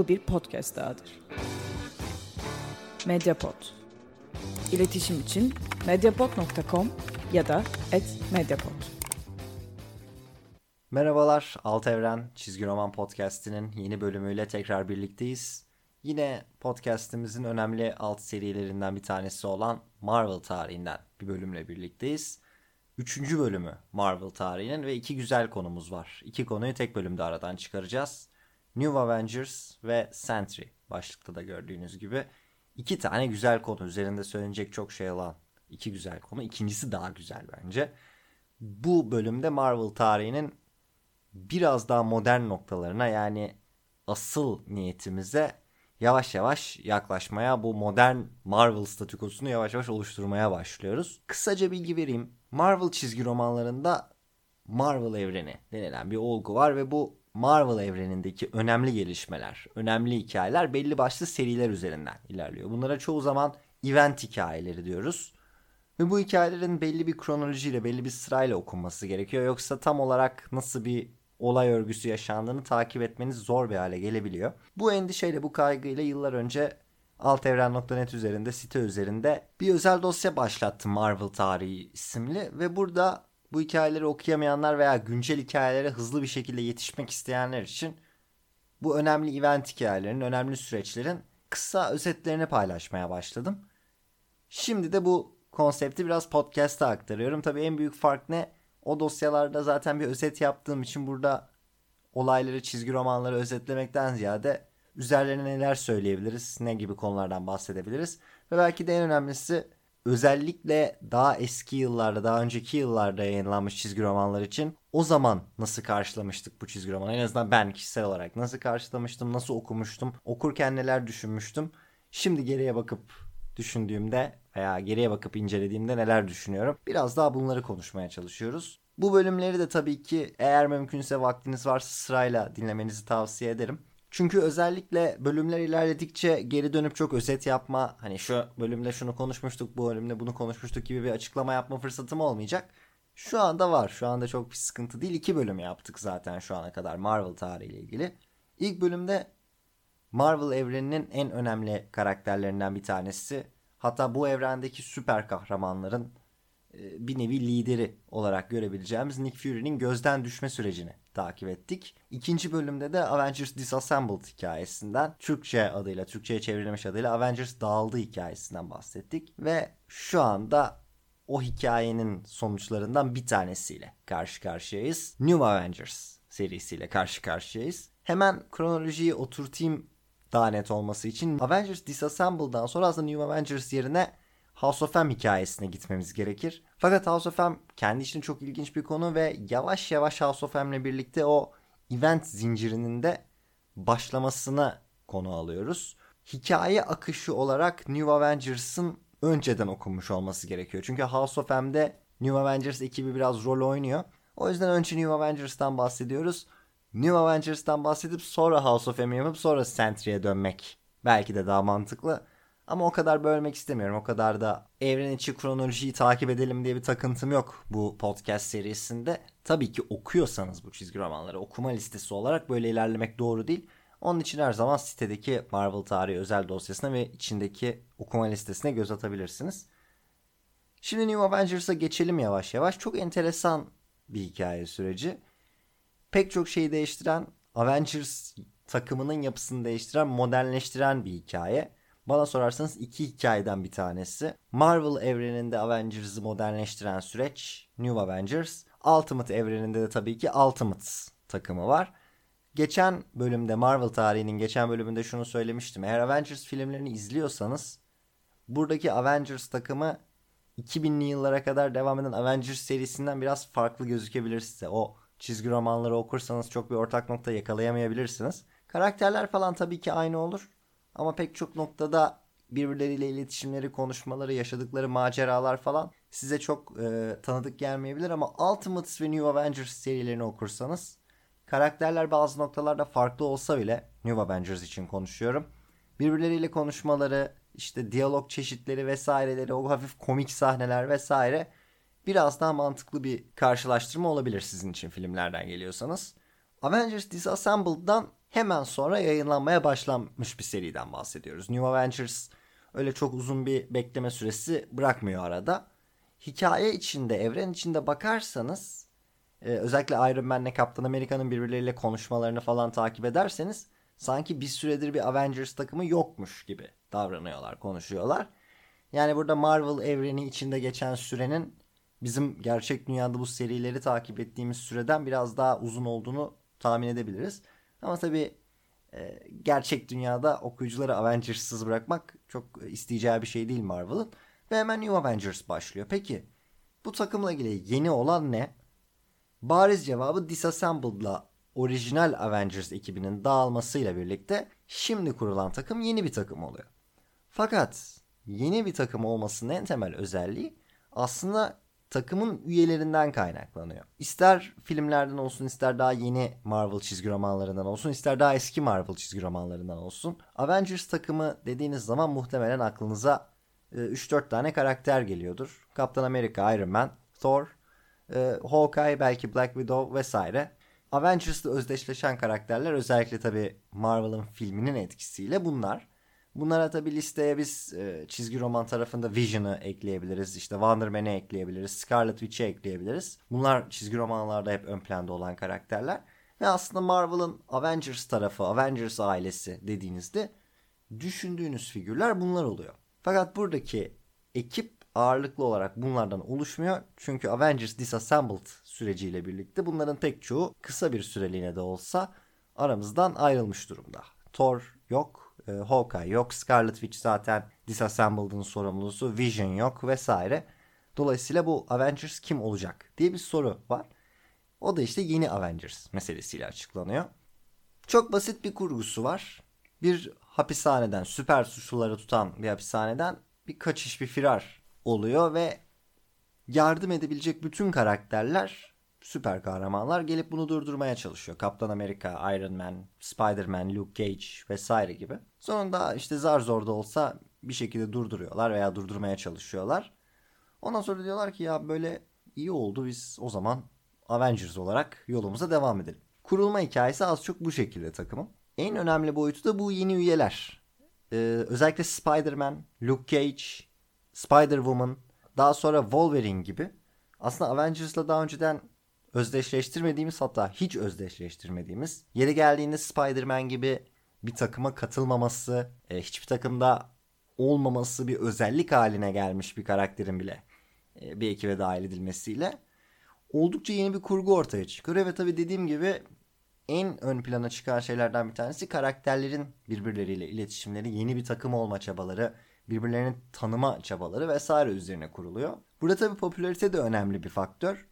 Bu bir podcast dahadır. Mediapod. İletişim için mediapod.com ya da @mediapod. Merhabalar, Alt Evren Çizgi Roman Podcast'inin yeni bölümüyle tekrar birlikteyiz. Yine podcast'imizin önemli alt serilerinden bir tanesi olan Marvel tarihinden bir bölümle birlikteyiz. Üçüncü bölümü Marvel tarihinin ve iki güzel konumuz var. İki konuyu tek bölümde aradan çıkaracağız. New Avengers ve Sentry başlıkta da gördüğünüz gibi. iki tane güzel konu üzerinde söylenecek çok şey olan iki güzel konu. İkincisi daha güzel bence. Bu bölümde Marvel tarihinin biraz daha modern noktalarına yani asıl niyetimize yavaş yavaş yaklaşmaya, bu modern Marvel statükosunu yavaş yavaş oluşturmaya başlıyoruz. Kısaca bilgi vereyim. Marvel çizgi romanlarında Marvel evreni denilen bir olgu var ve bu Marvel evrenindeki önemli gelişmeler, önemli hikayeler belli başlı seriler üzerinden ilerliyor. Bunlara çoğu zaman event hikayeleri diyoruz. Ve bu hikayelerin belli bir kronolojiyle, belli bir sırayla okunması gerekiyor. Yoksa tam olarak nasıl bir olay örgüsü yaşandığını takip etmeniz zor bir hale gelebiliyor. Bu endişeyle, bu kaygıyla yıllar önce altevren.net üzerinde, site üzerinde bir özel dosya başlattım Marvel Tarihi isimli ve burada bu hikayeleri okuyamayanlar veya güncel hikayelere hızlı bir şekilde yetişmek isteyenler için bu önemli event hikayelerin, önemli süreçlerin kısa özetlerini paylaşmaya başladım. Şimdi de bu konsepti biraz podcast'a aktarıyorum. Tabii en büyük fark ne? O dosyalarda zaten bir özet yaptığım için burada olayları, çizgi romanları özetlemekten ziyade üzerlerine neler söyleyebiliriz, ne gibi konulardan bahsedebiliriz ve belki de en önemlisi özellikle daha eski yıllarda, daha önceki yıllarda yayınlanmış çizgi romanlar için o zaman nasıl karşılamıştık bu çizgi romanı? En azından ben kişisel olarak nasıl karşılamıştım, nasıl okumuştum, okurken neler düşünmüştüm. Şimdi geriye bakıp düşündüğümde veya geriye bakıp incelediğimde neler düşünüyorum. Biraz daha bunları konuşmaya çalışıyoruz. Bu bölümleri de tabii ki eğer mümkünse vaktiniz varsa sırayla dinlemenizi tavsiye ederim. Çünkü özellikle bölümler ilerledikçe geri dönüp çok özet yapma, hani şu bölümde şunu konuşmuştuk, bu bölümde bunu konuşmuştuk gibi bir açıklama yapma fırsatım olmayacak. Şu anda var. Şu anda çok bir sıkıntı değil. İki bölüm yaptık zaten şu ana kadar Marvel tarihiyle ilgili. İlk bölümde Marvel evreninin en önemli karakterlerinden bir tanesi. Hatta bu evrendeki süper kahramanların e, bir nevi lideri olarak görebileceğimiz Nick Fury'nin gözden düşme sürecini takip ettik. İkinci bölümde de Avengers Disassembled hikayesinden Türkçe adıyla, Türkçe'ye çevrilmiş adıyla Avengers dağıldı hikayesinden bahsettik. Ve şu anda o hikayenin sonuçlarından bir tanesiyle karşı karşıyayız. New Avengers serisiyle karşı karşıyayız. Hemen kronolojiyi oturtayım daha net olması için. Avengers Disassembled'dan sonra aslında New Avengers yerine House of M hikayesine gitmemiz gerekir. Fakat House of M kendi içinde çok ilginç bir konu ve yavaş yavaş House of M'le birlikte o event zincirinin de başlamasına konu alıyoruz. Hikaye akışı olarak New Avengers'ın önceden okunmuş olması gerekiyor. Çünkü House of M'de New Avengers ekibi biraz rol oynuyor. O yüzden önce New Avengers'tan bahsediyoruz. New Avengers'tan bahsedip sonra House of M yapıp sonra Sentry'e dönmek belki de daha mantıklı. Ama o kadar bölmek istemiyorum. O kadar da evren içi kronolojiyi takip edelim diye bir takıntım yok bu podcast serisinde. Tabii ki okuyorsanız bu çizgi romanları okuma listesi olarak böyle ilerlemek doğru değil. Onun için her zaman sitedeki Marvel tarihi özel dosyasına ve içindeki okuma listesine göz atabilirsiniz. Şimdi New Avengers'a geçelim yavaş yavaş. Çok enteresan bir hikaye süreci. Pek çok şeyi değiştiren, Avengers takımının yapısını değiştiren, modernleştiren bir hikaye. Bana sorarsanız iki hikayeden bir tanesi. Marvel evreninde Avengers'ı modernleştiren süreç New Avengers. Ultimate evreninde de tabii ki Ultimate takımı var. Geçen bölümde Marvel tarihinin geçen bölümünde şunu söylemiştim. Eğer Avengers filmlerini izliyorsanız buradaki Avengers takımı 2000'li yıllara kadar devam eden Avengers serisinden biraz farklı gözükebilir size. O çizgi romanları okursanız çok bir ortak nokta yakalayamayabilirsiniz. Karakterler falan tabii ki aynı olur. Ama pek çok noktada birbirleriyle iletişimleri, konuşmaları, yaşadıkları maceralar falan size çok e, tanıdık gelmeyebilir ama Ultimates ve New Avengers serilerini okursanız karakterler bazı noktalarda farklı olsa bile New Avengers için konuşuyorum. Birbirleriyle konuşmaları, işte diyalog çeşitleri vesaireleri, o hafif komik sahneler vesaire biraz daha mantıklı bir karşılaştırma olabilir sizin için filmlerden geliyorsanız. Avengers Disassembled'dan hemen sonra yayınlanmaya başlanmış bir seriden bahsediyoruz. New Avengers öyle çok uzun bir bekleme süresi bırakmıyor arada. Hikaye içinde, evren içinde bakarsanız e, özellikle Iron Man'le Kaptan Amerika'nın birbirleriyle konuşmalarını falan takip ederseniz sanki bir süredir bir Avengers takımı yokmuş gibi davranıyorlar, konuşuyorlar. Yani burada Marvel evreni içinde geçen sürenin bizim gerçek dünyada bu serileri takip ettiğimiz süreden biraz daha uzun olduğunu tahmin edebiliriz. Ama tabii e, gerçek dünyada okuyucuları Avengers'sız bırakmak çok isteyeceği bir şey değil Marvel'ın. Ve hemen New Avengers başlıyor. Peki bu takımla ilgili yeni olan ne? Bariz cevabı Disassembled'la orijinal Avengers ekibinin dağılmasıyla birlikte şimdi kurulan takım yeni bir takım oluyor. Fakat yeni bir takım olmasının en temel özelliği aslında takımın üyelerinden kaynaklanıyor. İster filmlerden olsun ister daha yeni Marvel çizgi romanlarından olsun ister daha eski Marvel çizgi romanlarından olsun. Avengers takımı dediğiniz zaman muhtemelen aklınıza 3-4 e, tane karakter geliyordur. Kaptan Amerika, Iron Man, Thor, e, Hawkeye, belki Black Widow vesaire. Avengers'la özdeşleşen karakterler özellikle tabi Marvel'ın filminin etkisiyle bunlar. Bunlara tabi listeye biz e, çizgi roman tarafında Vision'ı ekleyebiliriz. İşte Wonder Man'i ekleyebiliriz. Scarlet Witch'i ekleyebiliriz. Bunlar çizgi romanlarda hep ön planda olan karakterler. Ve aslında Marvel'ın Avengers tarafı, Avengers ailesi dediğinizde düşündüğünüz figürler bunlar oluyor. Fakat buradaki ekip ağırlıklı olarak bunlardan oluşmuyor. Çünkü Avengers Disassembled süreciyle birlikte bunların pek çoğu kısa bir süreliğine de olsa aramızdan ayrılmış durumda. Thor yok, e, Hawkeye yok, Scarlet Witch zaten Disassembled'ın sorumlusu, Vision yok vesaire. Dolayısıyla bu Avengers kim olacak diye bir soru var. O da işte yeni Avengers meselesiyle açıklanıyor. Çok basit bir kurgusu var. Bir hapishaneden, süper suçluları tutan bir hapishaneden bir kaçış, bir firar oluyor ve yardım edebilecek bütün karakterler, süper kahramanlar gelip bunu durdurmaya çalışıyor. Kaptan Amerika, Iron Man, Spider-Man, Luke Cage vesaire gibi. Sonunda işte zar zor da olsa bir şekilde durduruyorlar veya durdurmaya çalışıyorlar. Ondan sonra diyorlar ki ya böyle iyi oldu biz o zaman Avengers olarak yolumuza devam edelim. Kurulma hikayesi az çok bu şekilde takımın. En önemli boyutu da bu yeni üyeler. Ee, özellikle Spider-Man, Luke Cage, Spider-Woman, daha sonra Wolverine gibi aslında Avengers'la daha önceden özdeşleştirmediğimiz hatta hiç özdeşleştirmediğimiz yeri geldiğinde Spider-Man gibi bir takıma katılmaması, e, hiçbir takımda olmaması bir özellik haline gelmiş bir karakterin bile e, bir ekibe dahil edilmesiyle oldukça yeni bir kurgu ortaya çıkıyor. Ve tabii dediğim gibi en ön plana çıkan şeylerden bir tanesi karakterlerin birbirleriyle iletişimleri, yeni bir takım olma çabaları, birbirlerini tanıma çabaları vesaire üzerine kuruluyor. Burada tabii popülarite de önemli bir faktör.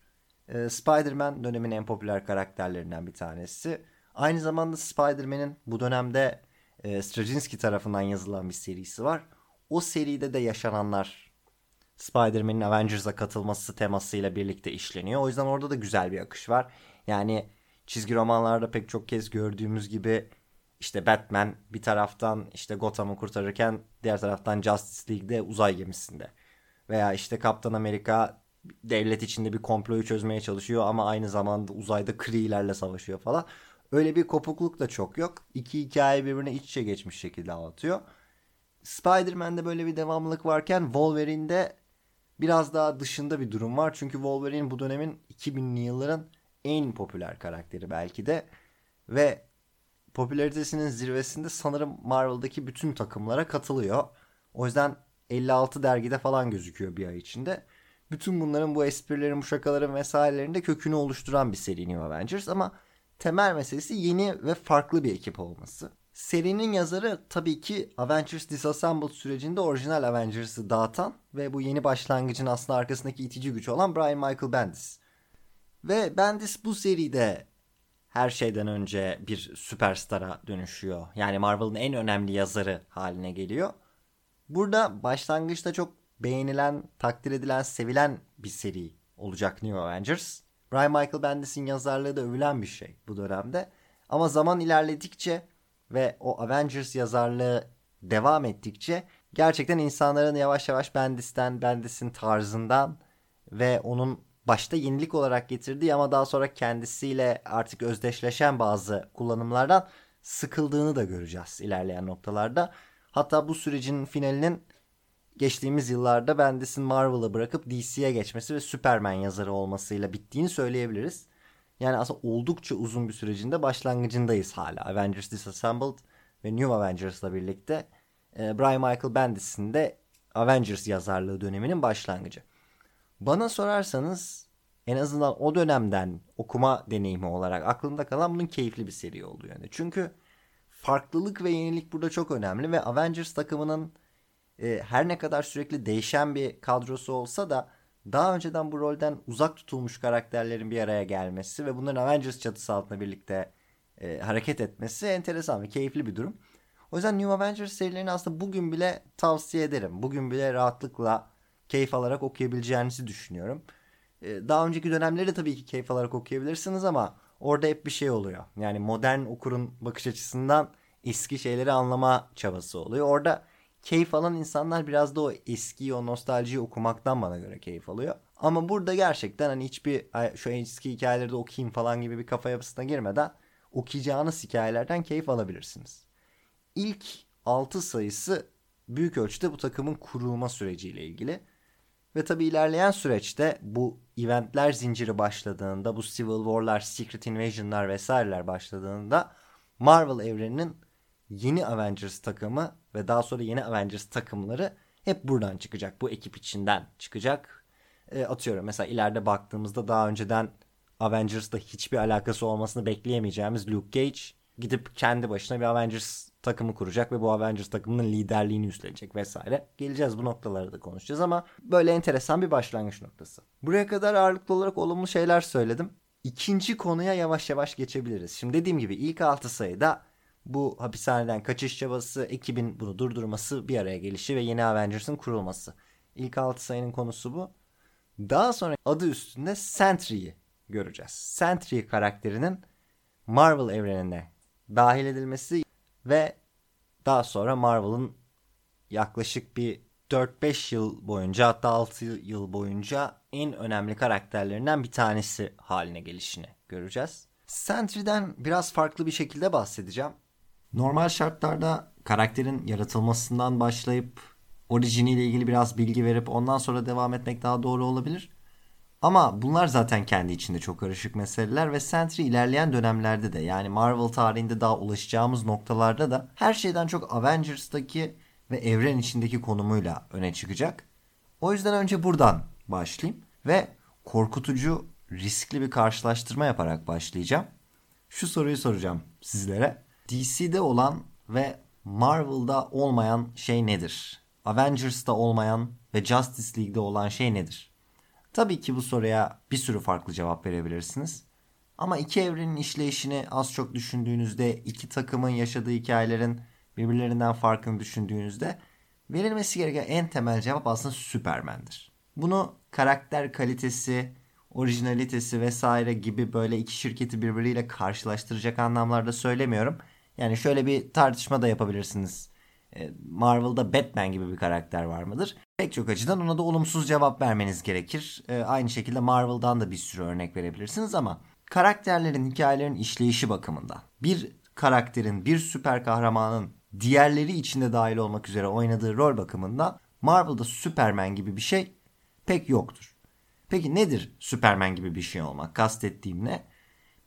Ee, Spider-Man dönemin en popüler karakterlerinden bir tanesi. Aynı zamanda Spider-Man'in bu dönemde e, Straczynski tarafından yazılan bir serisi var. O seride de yaşananlar Spider-Man'in Avengers'a katılması temasıyla birlikte işleniyor. O yüzden orada da güzel bir akış var. Yani çizgi romanlarda pek çok kez gördüğümüz gibi işte Batman bir taraftan işte Gotham'ı kurtarırken diğer taraftan Justice League'de uzay gemisinde. Veya işte Kaptan Amerika devlet içinde bir komployu çözmeye çalışıyor ama aynı zamanda uzayda Kree'lerle savaşıyor falan. Öyle bir kopukluk da çok yok. İki hikaye birbirine iç içe geçmiş şekilde anlatıyor. Spider-Man'de böyle bir devamlılık varken Wolverine'de biraz daha dışında bir durum var. Çünkü Wolverine bu dönemin 2000'li yılların en popüler karakteri belki de. Ve popülaritesinin zirvesinde sanırım Marvel'daki bütün takımlara katılıyor. O yüzden 56 dergide falan gözüküyor bir ay içinde. Bütün bunların bu esprilerin, bu şakaların vesairelerinde kökünü oluşturan bir seri New Avengers ama temel meselesi yeni ve farklı bir ekip olması. Serinin yazarı tabii ki Avengers Disassembled sürecinde orijinal Avengers'ı dağıtan ve bu yeni başlangıcın aslında arkasındaki itici güç olan Brian Michael Bendis. Ve Bendis bu seride her şeyden önce bir süperstara dönüşüyor. Yani Marvel'ın en önemli yazarı haline geliyor. Burada başlangıçta çok beğenilen, takdir edilen, sevilen bir seri olacak New Avengers. Brian Michael Bendis'in yazarlığı da övülen bir şey bu dönemde. Ama zaman ilerledikçe ve o Avengers yazarlığı devam ettikçe gerçekten insanların yavaş yavaş Bendis'ten, Bendis'in tarzından ve onun başta yenilik olarak getirdiği ama daha sonra kendisiyle artık özdeşleşen bazı kullanımlardan sıkıldığını da göreceğiz ilerleyen noktalarda. Hatta bu sürecin finalinin geçtiğimiz yıllarda Bendis'in Marvel'ı bırakıp DC'ye geçmesi ve Superman yazarı olmasıyla bittiğini söyleyebiliriz. Yani aslında oldukça uzun bir sürecinde başlangıcındayız hala. Avengers Disassembled ve New Avengers'la birlikte e, Brian Michael Bendis'in de Avengers yazarlığı döneminin başlangıcı. Bana sorarsanız en azından o dönemden okuma deneyimi olarak aklımda kalan bunun keyifli bir seri oluyor. Yani. Çünkü farklılık ve yenilik burada çok önemli ve Avengers takımının e, her ne kadar sürekli değişen bir kadrosu olsa da daha önceden bu rolden uzak tutulmuş karakterlerin bir araya gelmesi ve bunların Avengers çatısı altında birlikte e, hareket etmesi enteresan ve keyifli bir durum. O yüzden New Avengers serilerini aslında bugün bile tavsiye ederim. Bugün bile rahatlıkla keyif alarak okuyabileceğinizi düşünüyorum. E, daha önceki dönemleri tabii ki keyif alarak okuyabilirsiniz ama orada hep bir şey oluyor. Yani modern okurun bakış açısından eski şeyleri anlama çabası oluyor. Orada keyif alan insanlar biraz da o eskiyi, o nostaljiyi okumaktan bana göre keyif alıyor. Ama burada gerçekten hani hiçbir şu eski hikayeleri de okuyayım falan gibi bir kafa yapısına girmeden okuyacağınız hikayelerden keyif alabilirsiniz. İlk 6 sayısı büyük ölçüde bu takımın kurulma süreciyle ilgili. Ve tabi ilerleyen süreçte bu eventler zinciri başladığında, bu Civil War'lar, Secret Invasion'lar vesaireler başladığında Marvel evreninin yeni Avengers takımı ve daha sonra yeni Avengers takımları hep buradan çıkacak. Bu ekip içinden çıkacak. E, atıyorum mesela ileride baktığımızda daha önceden Avengers'da hiçbir alakası olmasını bekleyemeyeceğimiz Luke Cage gidip kendi başına bir Avengers takımı kuracak ve bu Avengers takımının liderliğini üstlenecek vesaire. Geleceğiz bu noktalara da konuşacağız ama böyle enteresan bir başlangıç noktası. Buraya kadar ağırlıklı olarak olumlu şeyler söyledim. İkinci konuya yavaş yavaş geçebiliriz. Şimdi dediğim gibi ilk 6 sayıda bu hapishaneden kaçış çabası, ekibin bunu durdurması, bir araya gelişi ve yeni Avengers'ın kurulması. İlk 6 sayının konusu bu. Daha sonra adı üstünde Sentry'yi göreceğiz. Sentry karakterinin Marvel evrenine dahil edilmesi ve daha sonra Marvel'ın yaklaşık bir 4-5 yıl boyunca hatta 6 yıl boyunca en önemli karakterlerinden bir tanesi haline gelişini göreceğiz. Sentry'den biraz farklı bir şekilde bahsedeceğim. Normal şartlarda karakterin yaratılmasından başlayıp orijiniyle ilgili biraz bilgi verip ondan sonra devam etmek daha doğru olabilir. Ama bunlar zaten kendi içinde çok karışık meseleler ve Sentry ilerleyen dönemlerde de yani Marvel tarihinde daha ulaşacağımız noktalarda da her şeyden çok Avengers'taki ve evren içindeki konumuyla öne çıkacak. O yüzden önce buradan başlayayım ve korkutucu, riskli bir karşılaştırma yaparak başlayacağım. Şu soruyu soracağım sizlere. DC'de olan ve Marvel'da olmayan şey nedir? Avengers'ta olmayan ve Justice League'de olan şey nedir? Tabii ki bu soruya bir sürü farklı cevap verebilirsiniz. Ama iki evrenin işleyişini az çok düşündüğünüzde, iki takımın yaşadığı hikayelerin birbirlerinden farkını düşündüğünüzde verilmesi gereken en temel cevap aslında Superman'dir. Bunu karakter kalitesi, orijinalitesi vesaire gibi böyle iki şirketi birbiriyle karşılaştıracak anlamlarda söylemiyorum. Yani şöyle bir tartışma da yapabilirsiniz. E, Marvel'da Batman gibi bir karakter var mıdır? Pek çok açıdan ona da olumsuz cevap vermeniz gerekir. E, aynı şekilde Marvel'dan da bir sürü örnek verebilirsiniz ama karakterlerin, hikayelerin işleyişi bakımından bir karakterin, bir süper kahramanın diğerleri içinde dahil olmak üzere oynadığı rol bakımından Marvel'da Superman gibi bir şey pek yoktur. Peki nedir Superman gibi bir şey olmak? Kastettiğim ne?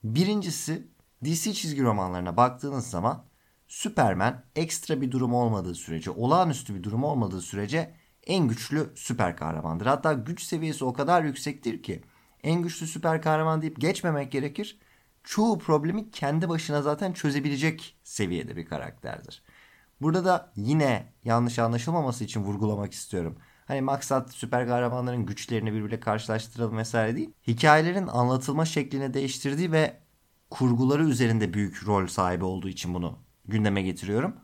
Birincisi DC çizgi romanlarına baktığınız zaman Superman ekstra bir durum olmadığı sürece, olağanüstü bir durum olmadığı sürece en güçlü süper kahramandır. Hatta güç seviyesi o kadar yüksektir ki en güçlü süper kahraman deyip geçmemek gerekir. Çoğu problemi kendi başına zaten çözebilecek seviyede bir karakterdir. Burada da yine yanlış anlaşılmaması için vurgulamak istiyorum. Hani maksat süper kahramanların güçlerini birbirle karşılaştıralım vesaire değil. Hikayelerin anlatılma şeklini değiştirdiği ve kurguları üzerinde büyük rol sahibi olduğu için bunu gündeme getiriyorum.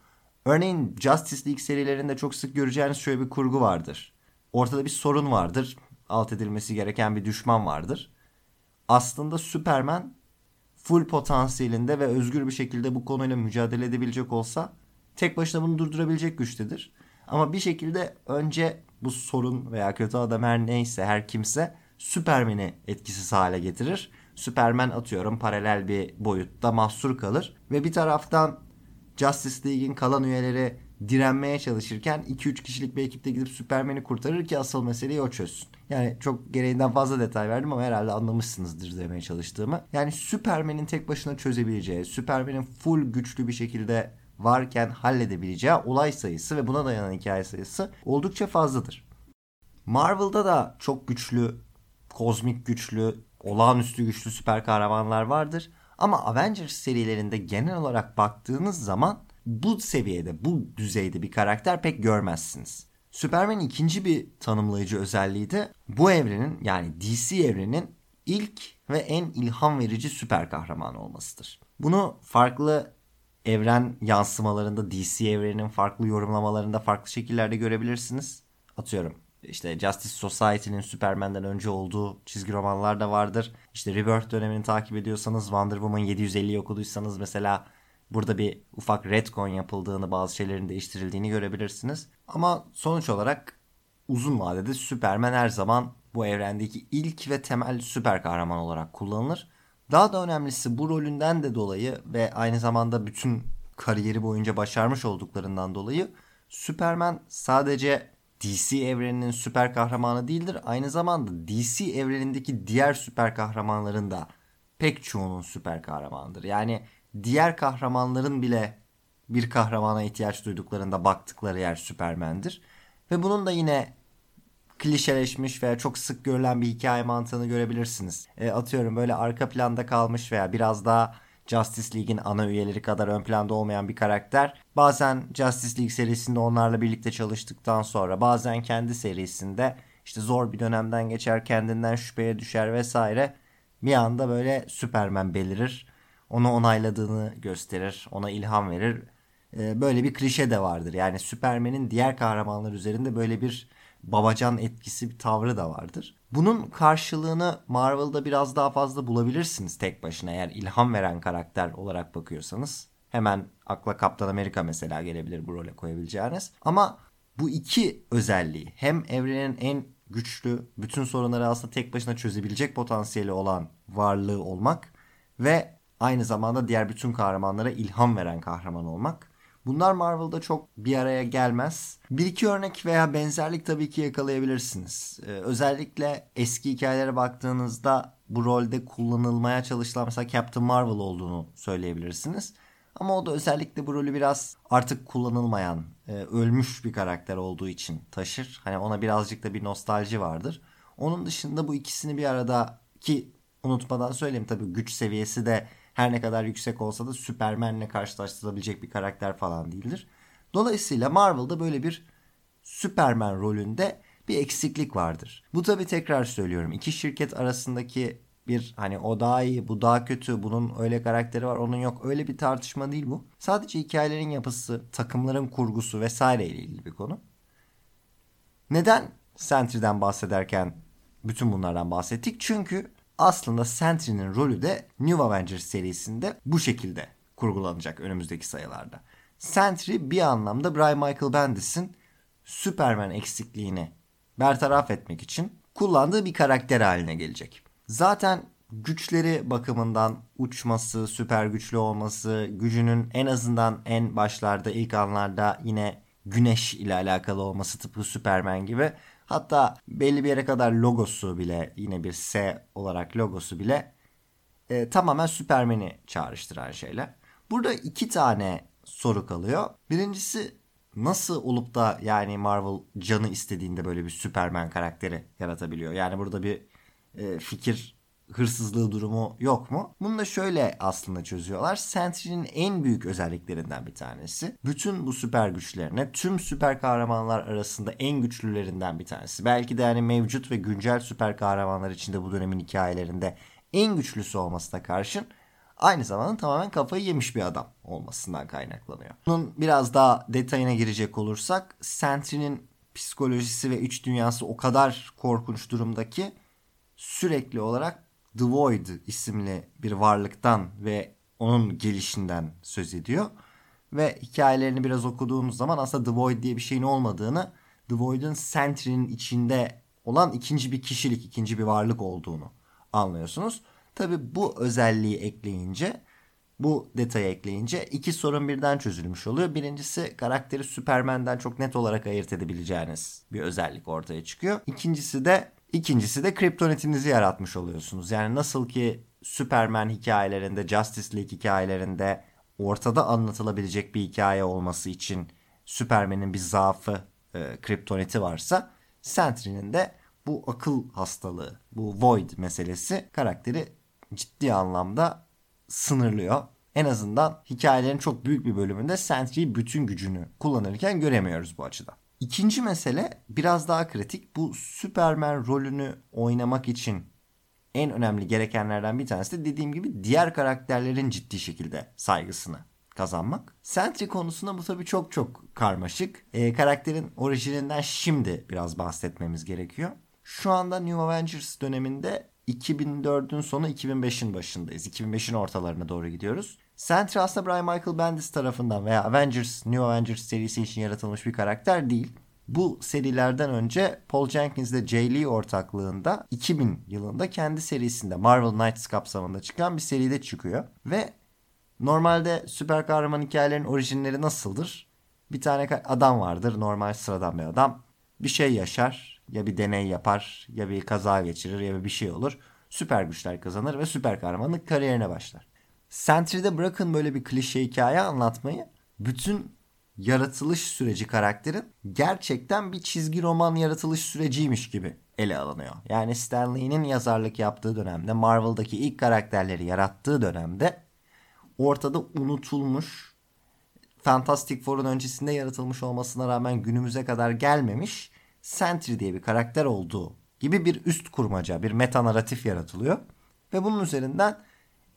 Örneğin Justice League serilerinde çok sık göreceğiniz şöyle bir kurgu vardır. Ortada bir sorun vardır. Alt edilmesi gereken bir düşman vardır. Aslında Superman full potansiyelinde ve özgür bir şekilde bu konuyla mücadele edebilecek olsa tek başına bunu durdurabilecek güçtedir. Ama bir şekilde önce bu sorun veya kötü adam her neyse her kimse Superman'i etkisiz hale getirir. Superman atıyorum paralel bir boyutta mahsur kalır ve bir taraftan Justice League'in kalan üyeleri direnmeye çalışırken 2-3 kişilik bir ekipte gidip Superman'i kurtarır ki asıl meseleyi o çözsün. Yani çok gereğinden fazla detay verdim ama herhalde anlamışsınızdır demeye çalıştığımı. Yani Superman'in tek başına çözebileceği, Superman'in full güçlü bir şekilde varken halledebileceği olay sayısı ve buna dayanan hikaye sayısı oldukça fazladır. Marvel'da da çok güçlü, kozmik güçlü, olağanüstü güçlü süper kahramanlar vardır. Ama Avengers serilerinde genel olarak baktığınız zaman bu seviyede, bu düzeyde bir karakter pek görmezsiniz. Superman'in ikinci bir tanımlayıcı özelliği de bu evrenin yani DC evrenin ilk ve en ilham verici süper kahraman olmasıdır. Bunu farklı evren yansımalarında DC evreninin farklı yorumlamalarında farklı şekillerde görebilirsiniz. Atıyorum işte Justice Society'nin Superman'den önce olduğu çizgi romanlar da vardır. İşte Rebirth dönemini takip ediyorsanız Wonder Woman 750'yi okuduysanız mesela burada bir ufak retcon yapıldığını bazı şeylerin değiştirildiğini görebilirsiniz. Ama sonuç olarak uzun vadede Superman her zaman bu evrendeki ilk ve temel süper kahraman olarak kullanılır. Daha da önemlisi bu rolünden de dolayı ve aynı zamanda bütün kariyeri boyunca başarmış olduklarından dolayı Superman sadece DC evreninin süper kahramanı değildir. Aynı zamanda DC evrenindeki diğer süper kahramanların da pek çoğunun süper kahramanıdır. Yani diğer kahramanların bile bir kahramana ihtiyaç duyduklarında baktıkları yer Superman'dir. Ve bunun da yine klişeleşmiş veya çok sık görülen bir hikaye mantığını görebilirsiniz. E, atıyorum böyle arka planda kalmış veya biraz daha Justice League'in ana üyeleri kadar ön planda olmayan bir karakter. Bazen Justice League serisinde onlarla birlikte çalıştıktan sonra bazen kendi serisinde işte zor bir dönemden geçer kendinden şüpheye düşer vesaire. Bir anda böyle Superman belirir. Onu onayladığını gösterir. Ona ilham verir. Ee, böyle bir klişe de vardır. Yani Superman'in diğer kahramanlar üzerinde böyle bir babacan etkisi bir tavrı da vardır. Bunun karşılığını Marvel'da biraz daha fazla bulabilirsiniz tek başına eğer ilham veren karakter olarak bakıyorsanız. Hemen akla Kaptan Amerika mesela gelebilir bu role koyabileceğiniz. Ama bu iki özelliği hem evrenin en güçlü, bütün sorunları aslında tek başına çözebilecek potansiyeli olan varlığı olmak ve aynı zamanda diğer bütün kahramanlara ilham veren kahraman olmak Bunlar Marvel'da çok bir araya gelmez. Bir iki örnek veya benzerlik tabii ki yakalayabilirsiniz. Ee, özellikle eski hikayelere baktığınızda bu rolde kullanılmaya çalışılan mesela Captain Marvel olduğunu söyleyebilirsiniz. Ama o da özellikle bu rolü biraz artık kullanılmayan, e, ölmüş bir karakter olduğu için taşır. Hani ona birazcık da bir nostalji vardır. Onun dışında bu ikisini bir arada ki unutmadan söyleyeyim tabii güç seviyesi de her ne kadar yüksek olsa da Superman'le karşılaştırılabilecek bir karakter falan değildir. Dolayısıyla Marvel'da böyle bir Superman rolünde bir eksiklik vardır. Bu tabi tekrar söylüyorum. iki şirket arasındaki bir hani o daha iyi bu daha kötü bunun öyle karakteri var onun yok öyle bir tartışma değil bu. Sadece hikayelerin yapısı, takımların kurgusu vesaire ile ilgili bir konu. Neden Sentry'den bahsederken bütün bunlardan bahsettik? Çünkü aslında Sentry'nin rolü de New Avengers serisinde bu şekilde kurgulanacak önümüzdeki sayılarda. Sentry bir anlamda Brian Michael Bendis'in Superman eksikliğini bertaraf etmek için kullandığı bir karakter haline gelecek. Zaten güçleri bakımından uçması, süper güçlü olması, gücünün en azından en başlarda ilk anlarda yine güneş ile alakalı olması tıpkı Superman gibi Hatta belli bir yere kadar logosu bile yine bir S olarak logosu bile e, tamamen Superman'i çağrıştıran şeyler. Burada iki tane soru kalıyor. Birincisi nasıl olup da yani Marvel canı istediğinde böyle bir Superman karakteri yaratabiliyor? Yani burada bir e, fikir hırsızlığı durumu yok mu? Bunu da şöyle aslında çözüyorlar. Sentry'nin en büyük özelliklerinden bir tanesi. Bütün bu süper güçlerine tüm süper kahramanlar arasında en güçlülerinden bir tanesi. Belki de yani mevcut ve güncel süper kahramanlar içinde bu dönemin hikayelerinde en güçlüsü olmasına karşın aynı zamanda tamamen kafayı yemiş bir adam olmasından kaynaklanıyor. Bunun biraz daha detayına girecek olursak Sentry'nin psikolojisi ve iç dünyası o kadar korkunç durumda ki sürekli olarak The Void isimli bir varlıktan ve onun gelişinden söz ediyor. Ve hikayelerini biraz okuduğunuz zaman aslında The Void diye bir şeyin olmadığını, The Void'un Sentry'nin içinde olan ikinci bir kişilik, ikinci bir varlık olduğunu anlıyorsunuz. Tabi bu özelliği ekleyince Bu detayı ekleyince iki sorun birden çözülmüş oluyor. Birincisi karakteri Superman'den çok net olarak ayırt edebileceğiniz bir özellik ortaya çıkıyor. İkincisi de ikincisi de kriptonitinizi yaratmış oluyorsunuz. Yani nasıl ki Superman hikayelerinde, Justice League hikayelerinde ortada anlatılabilecek bir hikaye olması için Superman'in bir zaafı, e, kriptoniti varsa Sentry'nin de bu akıl hastalığı, bu void meselesi karakteri ciddi anlamda sınırlıyor. En azından hikayelerin çok büyük bir bölümünde Sentry bütün gücünü kullanırken göremiyoruz bu açıdan. İkinci mesele biraz daha kritik. Bu Superman rolünü oynamak için en önemli gerekenlerden bir tanesi de dediğim gibi diğer karakterlerin ciddi şekilde saygısını kazanmak. Sentry konusunda bu tabii çok çok karmaşık. E, karakterin orijininden şimdi biraz bahsetmemiz gerekiyor. Şu anda New Avengers döneminde 2004'ün sonu 2005'in başındayız. 2005'in ortalarına doğru gidiyoruz. Sentry aslında Brian Michael Bendis tarafından veya Avengers, New Avengers serisi için yaratılmış bir karakter değil. Bu serilerden önce Paul Jenkins ile Jay Lee ortaklığında 2000 yılında kendi serisinde Marvel Knights kapsamında çıkan bir seride çıkıyor. Ve normalde süper kahraman hikayelerin orijinleri nasıldır? Bir tane adam vardır normal sıradan bir adam. Bir şey yaşar ya bir deney yapar ya bir kaza geçirir ya bir şey olur. Süper güçler kazanır ve süper kahramanlık kariyerine başlar. Sentry'de bırakın böyle bir klişe hikaye anlatmayı. Bütün yaratılış süreci karakterin gerçekten bir çizgi roman yaratılış süreciymiş gibi ele alınıyor. Yani Stan Lee'nin yazarlık yaptığı dönemde, Marvel'daki ilk karakterleri yarattığı dönemde ortada unutulmuş, Fantastic Four'un öncesinde yaratılmış olmasına rağmen günümüze kadar gelmemiş Sentry diye bir karakter olduğu gibi bir üst kurmaca, bir meta narratif yaratılıyor. Ve bunun üzerinden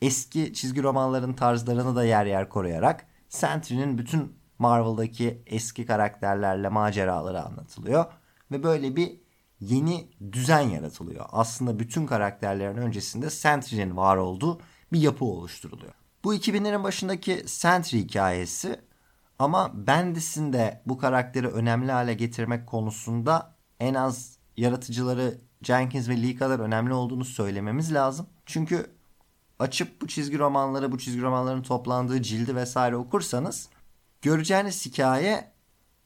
eski çizgi romanların tarzlarını da yer yer koruyarak Sentry'nin bütün Marvel'daki eski karakterlerle maceraları anlatılıyor. Ve böyle bir yeni düzen yaratılıyor. Aslında bütün karakterlerin öncesinde Sentry'nin var olduğu bir yapı oluşturuluyor. Bu 2000'lerin başındaki Sentry hikayesi ama Bendis'in de bu karakteri önemli hale getirmek konusunda en az yaratıcıları Jenkins ve Lee kadar önemli olduğunu söylememiz lazım. Çünkü açıp bu çizgi romanları, bu çizgi romanların toplandığı cildi vesaire okursanız göreceğiniz hikaye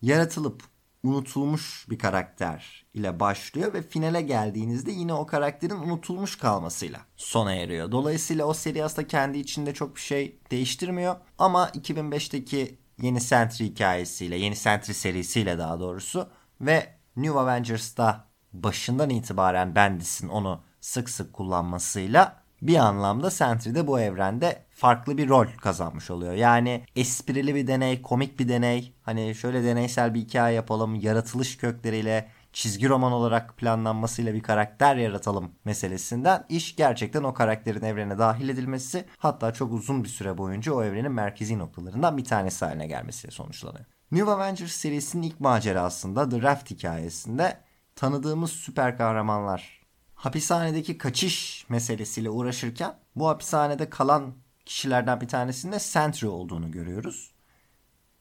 yaratılıp unutulmuş bir karakter ile başlıyor ve finale geldiğinizde yine o karakterin unutulmuş kalmasıyla sona eriyor. Dolayısıyla o seri aslında kendi içinde çok bir şey değiştirmiyor ama 2005'teki yeni Sentry hikayesiyle, yeni Sentry serisiyle daha doğrusu ve New Avengers'ta başından itibaren Bendis'in onu sık sık kullanmasıyla bir anlamda Sentry'de bu evrende farklı bir rol kazanmış oluyor. Yani esprili bir deney, komik bir deney, hani şöyle deneysel bir hikaye yapalım, yaratılış kökleriyle çizgi roman olarak planlanmasıyla bir karakter yaratalım meselesinden iş gerçekten o karakterin evrene dahil edilmesi hatta çok uzun bir süre boyunca o evrenin merkezi noktalarından bir tanesi haline gelmesiyle sonuçlanıyor. New Avengers serisinin ilk macerasında The Raft hikayesinde tanıdığımız süper kahramanlar hapishanedeki kaçış meselesiyle uğraşırken bu hapishanede kalan kişilerden bir tanesinde Sentry olduğunu görüyoruz.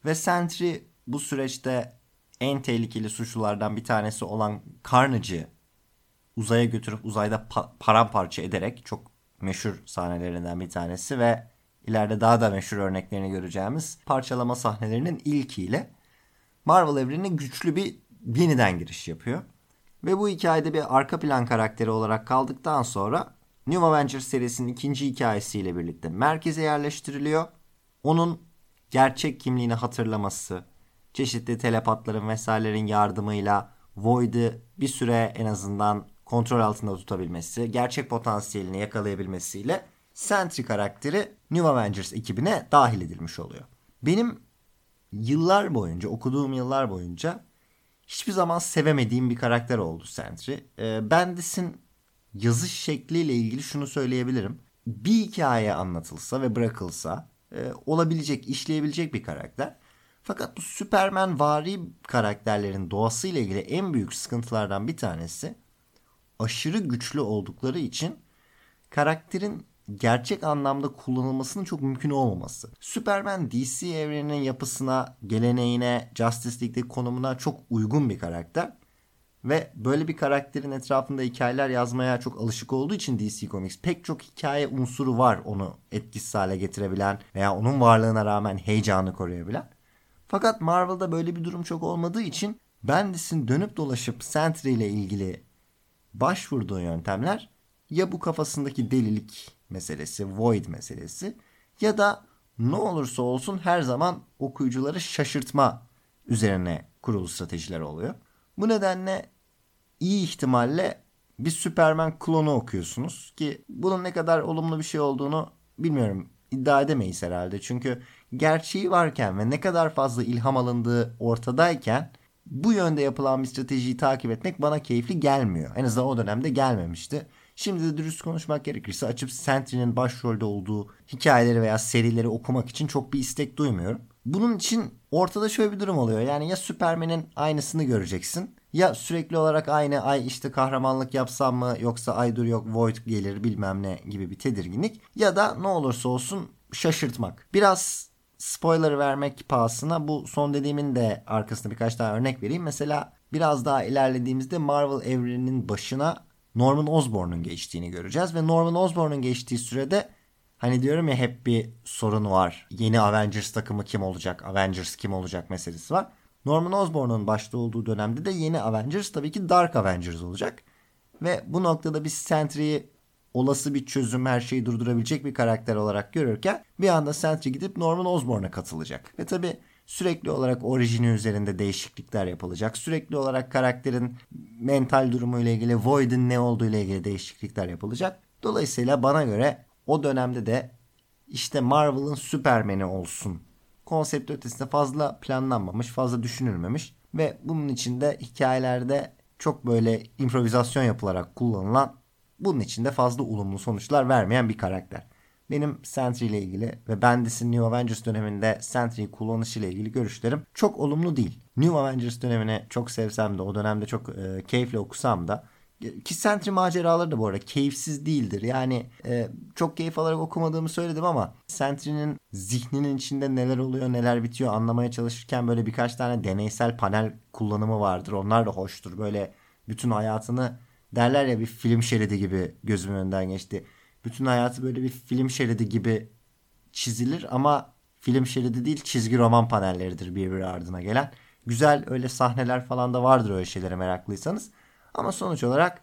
Ve Sentry bu süreçte en tehlikeli suçlulardan bir tanesi olan Carnage'ı uzaya götürüp uzayda pa- paramparça ederek çok meşhur sahnelerinden bir tanesi ve ileride daha da meşhur örneklerini göreceğimiz parçalama sahnelerinin ilkiyle Marvel evrenine güçlü bir yeniden giriş yapıyor. Ve bu hikayede bir arka plan karakteri olarak kaldıktan sonra New Avengers serisinin ikinci hikayesiyle birlikte merkeze yerleştiriliyor. Onun gerçek kimliğini hatırlaması, çeşitli telepatların vesairelerin yardımıyla Void'ı bir süre en azından kontrol altında tutabilmesi, gerçek potansiyelini yakalayabilmesiyle Sentry karakteri New Avengers ekibine dahil edilmiş oluyor. Benim yıllar boyunca, okuduğum yıllar boyunca hiçbir zaman sevemediğim bir karakter oldu Sentry. E, Bendis'in yazış şekliyle ilgili şunu söyleyebilirim. Bir hikaye anlatılsa ve bırakılsa e, olabilecek, işleyebilecek bir karakter. Fakat bu Superman vari karakterlerin doğasıyla ilgili en büyük sıkıntılardan bir tanesi aşırı güçlü oldukları için karakterin gerçek anlamda kullanılmasının çok mümkün olmaması. Superman DC evreninin yapısına, geleneğine, Justice League'deki konumuna çok uygun bir karakter. Ve böyle bir karakterin etrafında hikayeler yazmaya çok alışık olduğu için DC Comics pek çok hikaye unsuru var onu etkisiz hale getirebilen veya onun varlığına rağmen heyecanı koruyabilen. Fakat Marvel'da böyle bir durum çok olmadığı için Bendis'in dönüp dolaşıp Sentry ile ilgili başvurduğu yöntemler ya bu kafasındaki delilik meselesi, void meselesi ya da ne olursa olsun her zaman okuyucuları şaşırtma üzerine kurulu stratejiler oluyor. Bu nedenle iyi ihtimalle bir Superman klonu okuyorsunuz ki bunun ne kadar olumlu bir şey olduğunu bilmiyorum. iddia edemeyiz herhalde. Çünkü gerçeği varken ve ne kadar fazla ilham alındığı ortadayken bu yönde yapılan bir stratejiyi takip etmek bana keyifli gelmiyor. En azından o dönemde gelmemişti. Şimdi de dürüst konuşmak gerekirse açıp Sentry'nin başrolde olduğu hikayeleri veya serileri okumak için çok bir istek duymuyorum. Bunun için ortada şöyle bir durum oluyor. Yani ya Superman'in aynısını göreceksin ya sürekli olarak aynı ay işte kahramanlık yapsam mı yoksa ay dur yok Void gelir bilmem ne gibi bir tedirginlik ya da ne olursa olsun şaşırtmak. Biraz spoiler vermek pahasına bu son dediğimin de arkasında birkaç tane örnek vereyim. Mesela biraz daha ilerlediğimizde Marvel evreninin başına Norman Osborn'un geçtiğini göreceğiz ve Norman Osborn'un geçtiği sürede hani diyorum ya hep bir sorun var. Yeni Avengers takımı kim olacak? Avengers kim olacak meselesi var. Norman Osborn'un başta olduğu dönemde de yeni Avengers tabii ki Dark Avengers olacak. Ve bu noktada biz Sentry'yi olası bir çözüm her şeyi durdurabilecek bir karakter olarak görürken bir anda Sentry gidip Norman Osborn'a katılacak. Ve tabii sürekli olarak orijini üzerinde değişiklikler yapılacak. Sürekli olarak karakterin mental durumu ile ilgili, Void'in ne olduğu ile ilgili değişiklikler yapılacak. Dolayısıyla bana göre o dönemde de işte Marvel'ın Superman'i olsun konsept ötesinde fazla planlanmamış, fazla düşünülmemiş ve bunun içinde hikayelerde çok böyle improvizasyon yapılarak kullanılan bunun içinde fazla olumlu sonuçlar vermeyen bir karakter. Benim Sentry ile ilgili ve Bendis'in New Avengers döneminde Sentry'yi kullanışı ile ilgili görüşlerim çok olumlu değil. New Avengers dönemini çok sevsem de o dönemde çok e, keyifle okusam da ki Sentry maceraları da bu arada keyifsiz değildir. Yani e, çok keyif alarak okumadığımı söyledim ama Sentry'nin zihninin içinde neler oluyor neler bitiyor anlamaya çalışırken böyle birkaç tane deneysel panel kullanımı vardır. Onlar da hoştur. Böyle bütün hayatını derler ya bir film şeridi gibi gözümün önünden geçti. Bütün hayatı böyle bir film şeridi gibi çizilir ama film şeridi değil çizgi roman panelleridir birbiri ardına gelen. Güzel öyle sahneler falan da vardır öyle şeylere meraklıysanız. Ama sonuç olarak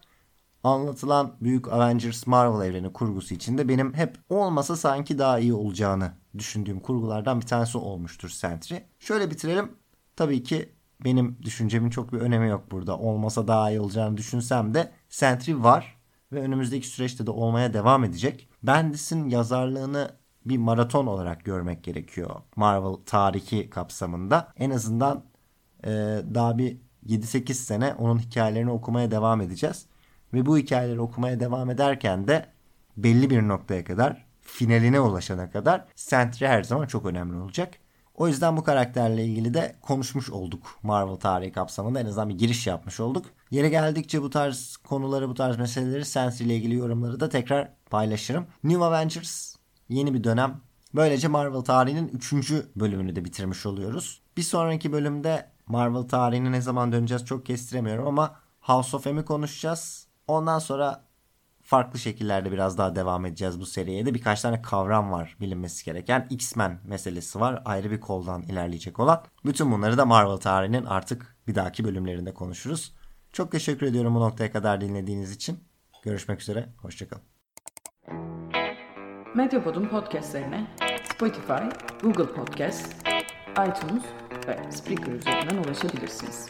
anlatılan büyük Avengers Marvel evreni kurgusu içinde benim hep olmasa sanki daha iyi olacağını düşündüğüm kurgulardan bir tanesi olmuştur Sentry. Şöyle bitirelim. Tabii ki benim düşüncemin çok bir önemi yok burada. Olmasa daha iyi olacağını düşünsem de Sentry var ve önümüzdeki süreçte de olmaya devam edecek. Bendis'in yazarlığını bir maraton olarak görmek gerekiyor Marvel tarihi kapsamında. En azından e, daha bir 7-8 sene onun hikayelerini okumaya devam edeceğiz. Ve bu hikayeleri okumaya devam ederken de belli bir noktaya kadar finaline ulaşana kadar Sentry her zaman çok önemli olacak. O yüzden bu karakterle ilgili de konuşmuş olduk Marvel tarihi kapsamında. En azından bir giriş yapmış olduk. Yere geldikçe bu tarz konuları, bu tarz meseleleri Sentry ile ilgili yorumları da tekrar paylaşırım. New Avengers yeni bir dönem. Böylece Marvel tarihinin 3. bölümünü de bitirmiş oluyoruz. Bir sonraki bölümde Marvel tarihine ne zaman döneceğiz çok kestiremiyorum ama House of M'i konuşacağız. Ondan sonra farklı şekillerde biraz daha devam edeceğiz bu seriye de. Birkaç tane kavram var bilinmesi gereken. X-Men meselesi var. Ayrı bir koldan ilerleyecek olan. Bütün bunları da Marvel tarihinin artık bir dahaki bölümlerinde konuşuruz. Çok teşekkür ediyorum bu noktaya kadar dinlediğiniz için. Görüşmek üzere. Hoşçakalın. Medyapod'un podcastlerine Spotify, Google Podcast, iTunes ve Spreaker üzerinden ulaşabilirsiniz.